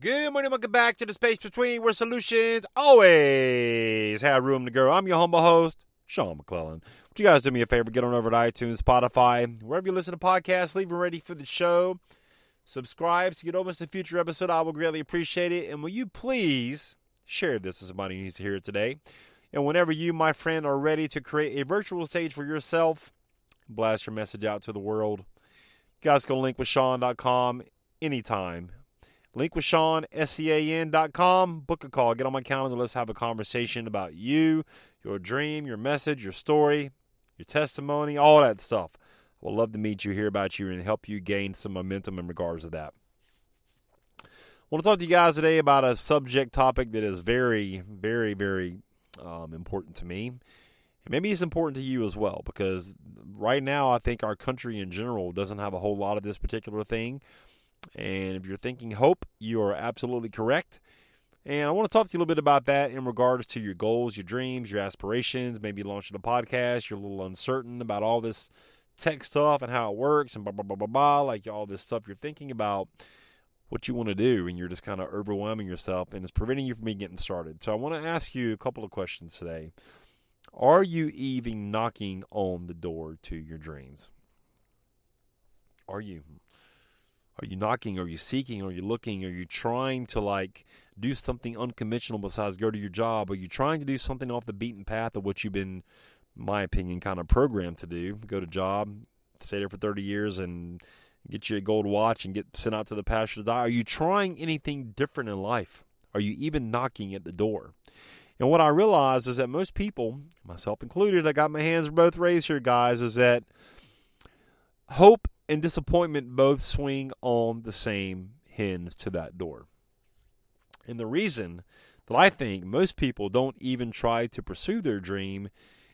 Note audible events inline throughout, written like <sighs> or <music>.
Good morning, welcome back to the space between where solutions always have room to grow. I'm your humble host, Sean McClellan. Would you guys do me a favor? Get on over to iTunes, Spotify, wherever you listen to podcasts, leave them ready for the show. Subscribe so you don't miss a future episode. I will greatly appreciate it. And will you please share this with somebody who needs to hear it today? And whenever you, my friend, are ready to create a virtual stage for yourself, blast your message out to the world. You guys go linkwithsean.com anytime Link with Sean, S-E-A-N.com. Book a call. Get on my calendar. Let's have a conversation about you, your dream, your message, your story, your testimony, all that stuff. I would love to meet you, hear about you, and help you gain some momentum in regards to that. I want to talk to you guys today about a subject topic that is very, very, very um, important to me. And maybe it's important to you as well because right now I think our country in general doesn't have a whole lot of this particular thing. And if you're thinking hope, you are absolutely correct. And I want to talk to you a little bit about that in regards to your goals, your dreams, your aspirations, maybe launching a podcast. You're a little uncertain about all this tech stuff and how it works and blah, blah, blah, blah, blah, like all this stuff you're thinking about what you want to do and you're just kind of overwhelming yourself and it's preventing you from getting started. So I want to ask you a couple of questions today. Are you even knocking on the door to your dreams? Are you? Are you knocking? Are you seeking? Are you looking? Are you trying to like do something unconventional besides go to your job? Are you trying to do something off the beaten path of what you've been, my opinion, kind of programmed to do? Go to job, stay there for 30 years and get you a gold watch and get sent out to the pasture to die. Are you trying anything different in life? Are you even knocking at the door? And what I realize is that most people, myself included, I got my hands both raised here, guys, is that hope and disappointment both swing on the same hinge to that door. And the reason that I think most people don't even try to pursue their dream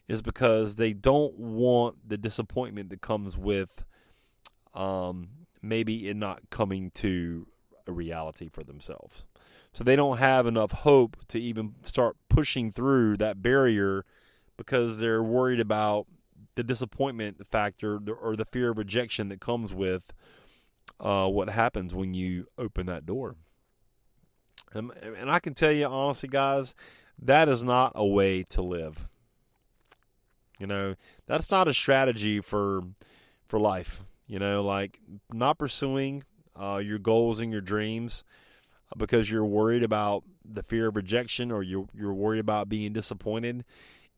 is because they don't want the disappointment that comes with um, maybe it not coming to a reality for themselves. So they don't have enough hope to even start pushing through that barrier because they're worried about the disappointment factor or the fear of rejection that comes with uh, what happens when you open that door. And, and I can tell you honestly, guys, that is not a way to live. You know, that's not a strategy for for life. You know, like not pursuing uh, your goals and your dreams because you're worried about the fear of rejection or you're you're worried about being disappointed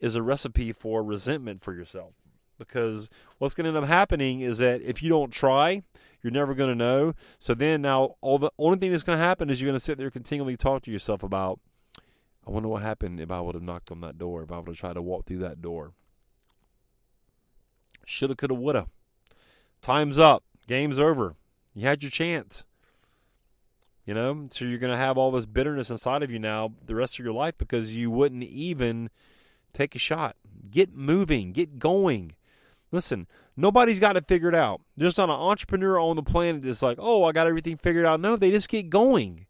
is a recipe for resentment for yourself because what's going to end up happening is that if you don't try, you're never going to know. So then now all the only thing that's going to happen is you're going to sit there continually talk to yourself about I wonder what happened if I would have knocked on that door, if I would have tried to walk through that door. Shoulda, coulda, woulda. Time's up. Game's over. You had your chance. You know, so you're going to have all this bitterness inside of you now the rest of your life because you wouldn't even take a shot. Get moving, get going. Listen, nobody's got it figured out. There's not an entrepreneur on the planet that's like, oh, I got everything figured out. No, they just get going.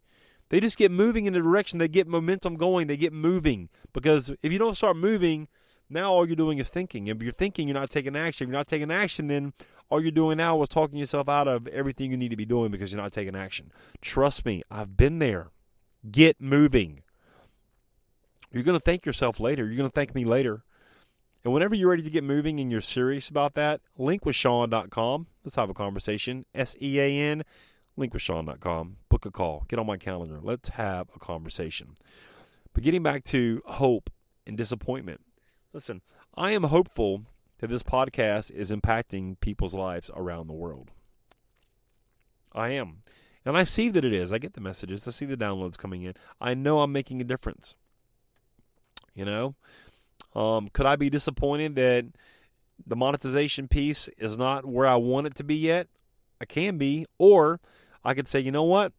They just get moving in the direction. They get momentum going. They get moving. Because if you don't start moving, now all you're doing is thinking. If you're thinking, you're not taking action. If you're not taking action, then all you're doing now is talking yourself out of everything you need to be doing because you're not taking action. Trust me, I've been there. Get moving. You're going to thank yourself later. You're going to thank me later. And whenever you're ready to get moving and you're serious about that, linkwithsean.com. Let's have a conversation. S E A N, linkwithsean.com. Book a call. Get on my calendar. Let's have a conversation. But getting back to hope and disappointment, listen, I am hopeful that this podcast is impacting people's lives around the world. I am. And I see that it is. I get the messages, I see the downloads coming in. I know I'm making a difference. You know, um, could I be disappointed that the monetization piece is not where I want it to be yet? I can be, or I could say, you know what?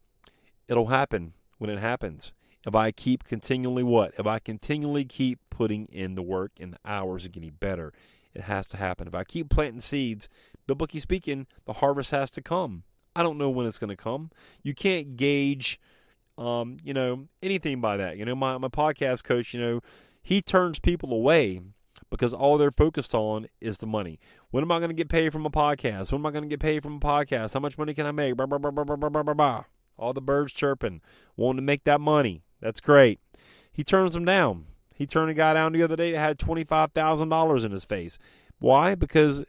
It'll happen when it happens. If I keep continually what? If I continually keep putting in the work and the hours and getting better, it has to happen. If I keep planting seeds, biblically speaking, the harvest has to come. I don't know when it's going to come. You can't gauge, um, you know, anything by that. You know, my my podcast coach, you know, he turns people away because all they're focused on is the money. When am I going to get paid from a podcast? When am I going to get paid from a podcast? How much money can I make? Bah, bah, bah, all the birds chirping, wanting to make that money. That's great. He turns them down. He turned a guy down the other day that had $25,000 in his face. Why? Because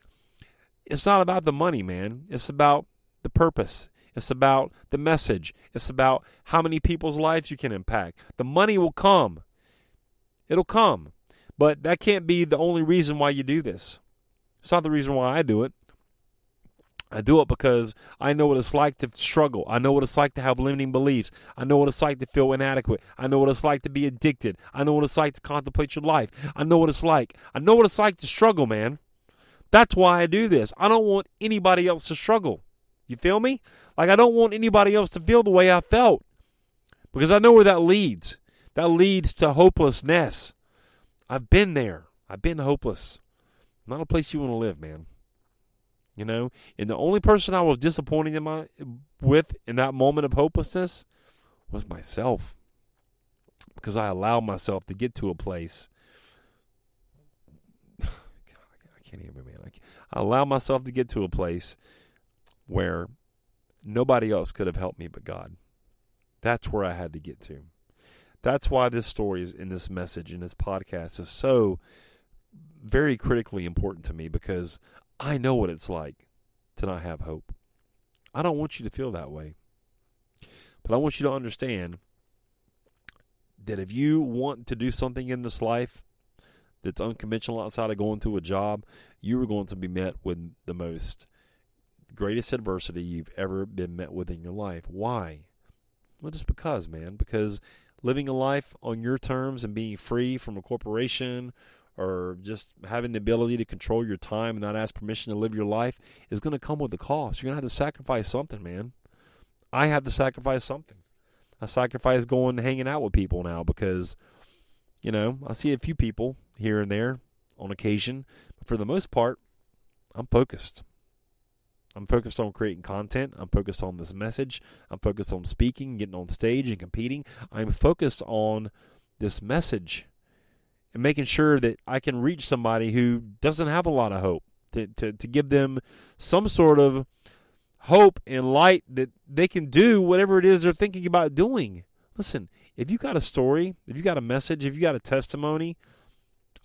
it's not about the money, man. It's about the purpose. It's about the message. It's about how many people's lives you can impact. The money will come. It'll come. But that can't be the only reason why you do this. It's not the reason why I do it. I do it because I know what it's like to struggle. I know what it's like to have limiting beliefs. I know what it's like to feel inadequate. I know what it's like to be addicted. I know what it's like to contemplate your life. I know what it's like. I know what it's like to struggle, man. That's why I do this. I don't want anybody else to struggle. You feel me? Like, I don't want anybody else to feel the way I felt because I know where that leads. That leads to hopelessness. I've been there, I've been hopeless. Not a place you want to live, man. You know, and the only person I was disappointed in my with in that moment of hopelessness was myself. Because I allowed myself to get to a place. God, <sighs> I can't even, man. I, I allowed myself to get to a place where nobody else could have helped me but God. That's where I had to get to. That's why this story is in this message in this podcast is so very critically important to me because I know what it's like to not have hope. I don't want you to feel that way. But I want you to understand that if you want to do something in this life that's unconventional outside of going to a job, you are going to be met with the most greatest adversity you've ever been met with in your life. Why? Well, just because, man. Because living a life on your terms and being free from a corporation or just having the ability to control your time and not ask permission to live your life is going to come with a cost. You're going to have to sacrifice something, man. I have to sacrifice something. I sacrifice going hanging out with people now because, you know, I see a few people here and there on occasion, but for the most part, I'm focused. I'm focused on creating content. I'm focused on this message. I'm focused on speaking, getting on stage and competing. I'm focused on this message and making sure that I can reach somebody who doesn't have a lot of hope, to, to, to give them some sort of hope and light that they can do whatever it is they're thinking about doing. Listen, if you got a story, if you got a message, if you got a testimony,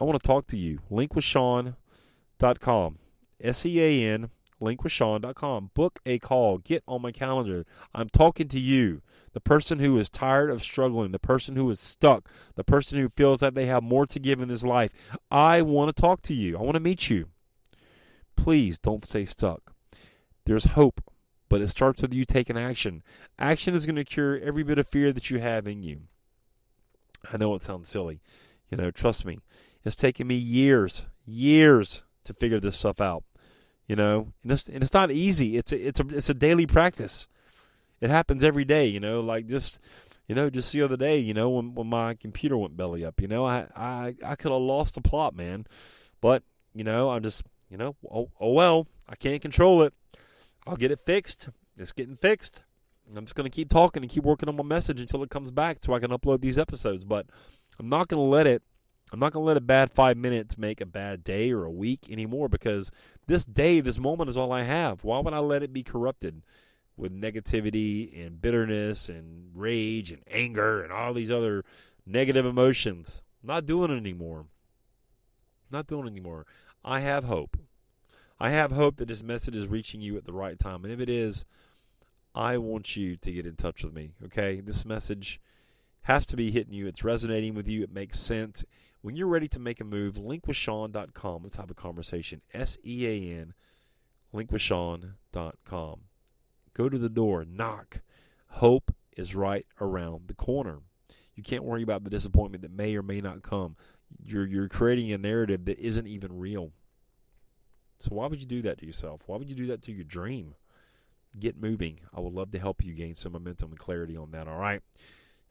I want to talk to you. Linkwithsean.com. S E A N linkwithsean.com. Book a call. Get on my calendar. I'm talking to you, the person who is tired of struggling, the person who is stuck, the person who feels that they have more to give in this life. I want to talk to you. I want to meet you. Please don't stay stuck. There's hope, but it starts with you taking action. Action is going to cure every bit of fear that you have in you. I know it sounds silly. You know, trust me. It's taken me years, years to figure this stuff out. You know, and it's and it's not easy. It's a, it's a it's a daily practice. It happens every day. You know, like just you know, just the other day, you know, when when my computer went belly up, you know, I I I could have lost the plot, man. But you know, I'm just you know, oh oh well, I can't control it. I'll get it fixed. It's getting fixed. I'm just going to keep talking and keep working on my message until it comes back so I can upload these episodes. But I'm not going to let it I'm not going to let a bad five minutes make a bad day or a week anymore because this day, this moment is all I have. Why would I let it be corrupted with negativity and bitterness and rage and anger and all these other negative emotions? I'm not doing it anymore. I'm not doing it anymore. I have hope. I have hope that this message is reaching you at the right time. And if it is, I want you to get in touch with me. Okay? This message has to be hitting you. It's resonating with you. It makes sense. When you're ready to make a move, linkwithsean.com. Let's have a conversation. S E A N, linkwithsean.com. Go to the door, knock. Hope is right around the corner. You can't worry about the disappointment that may or may not come. You're you're creating a narrative that isn't even real. So why would you do that to yourself? Why would you do that to your dream? Get moving. I would love to help you gain some momentum and clarity on that. All right.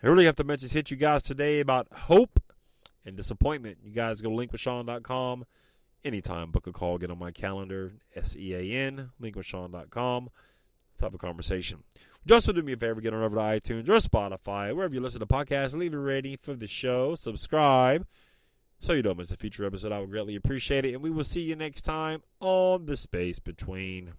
I really have to mention hit you guys today about hope and disappointment. You guys go to linkwithsean.com. Anytime, book a call, get on my calendar, S E A N, linkwithsean.com. Let's have a conversation. Just do me a favor, get on over to iTunes or Spotify, wherever you listen to podcasts, leave a rating for the show, subscribe so you don't miss a future episode. I would greatly appreciate it. And we will see you next time on The Space Between.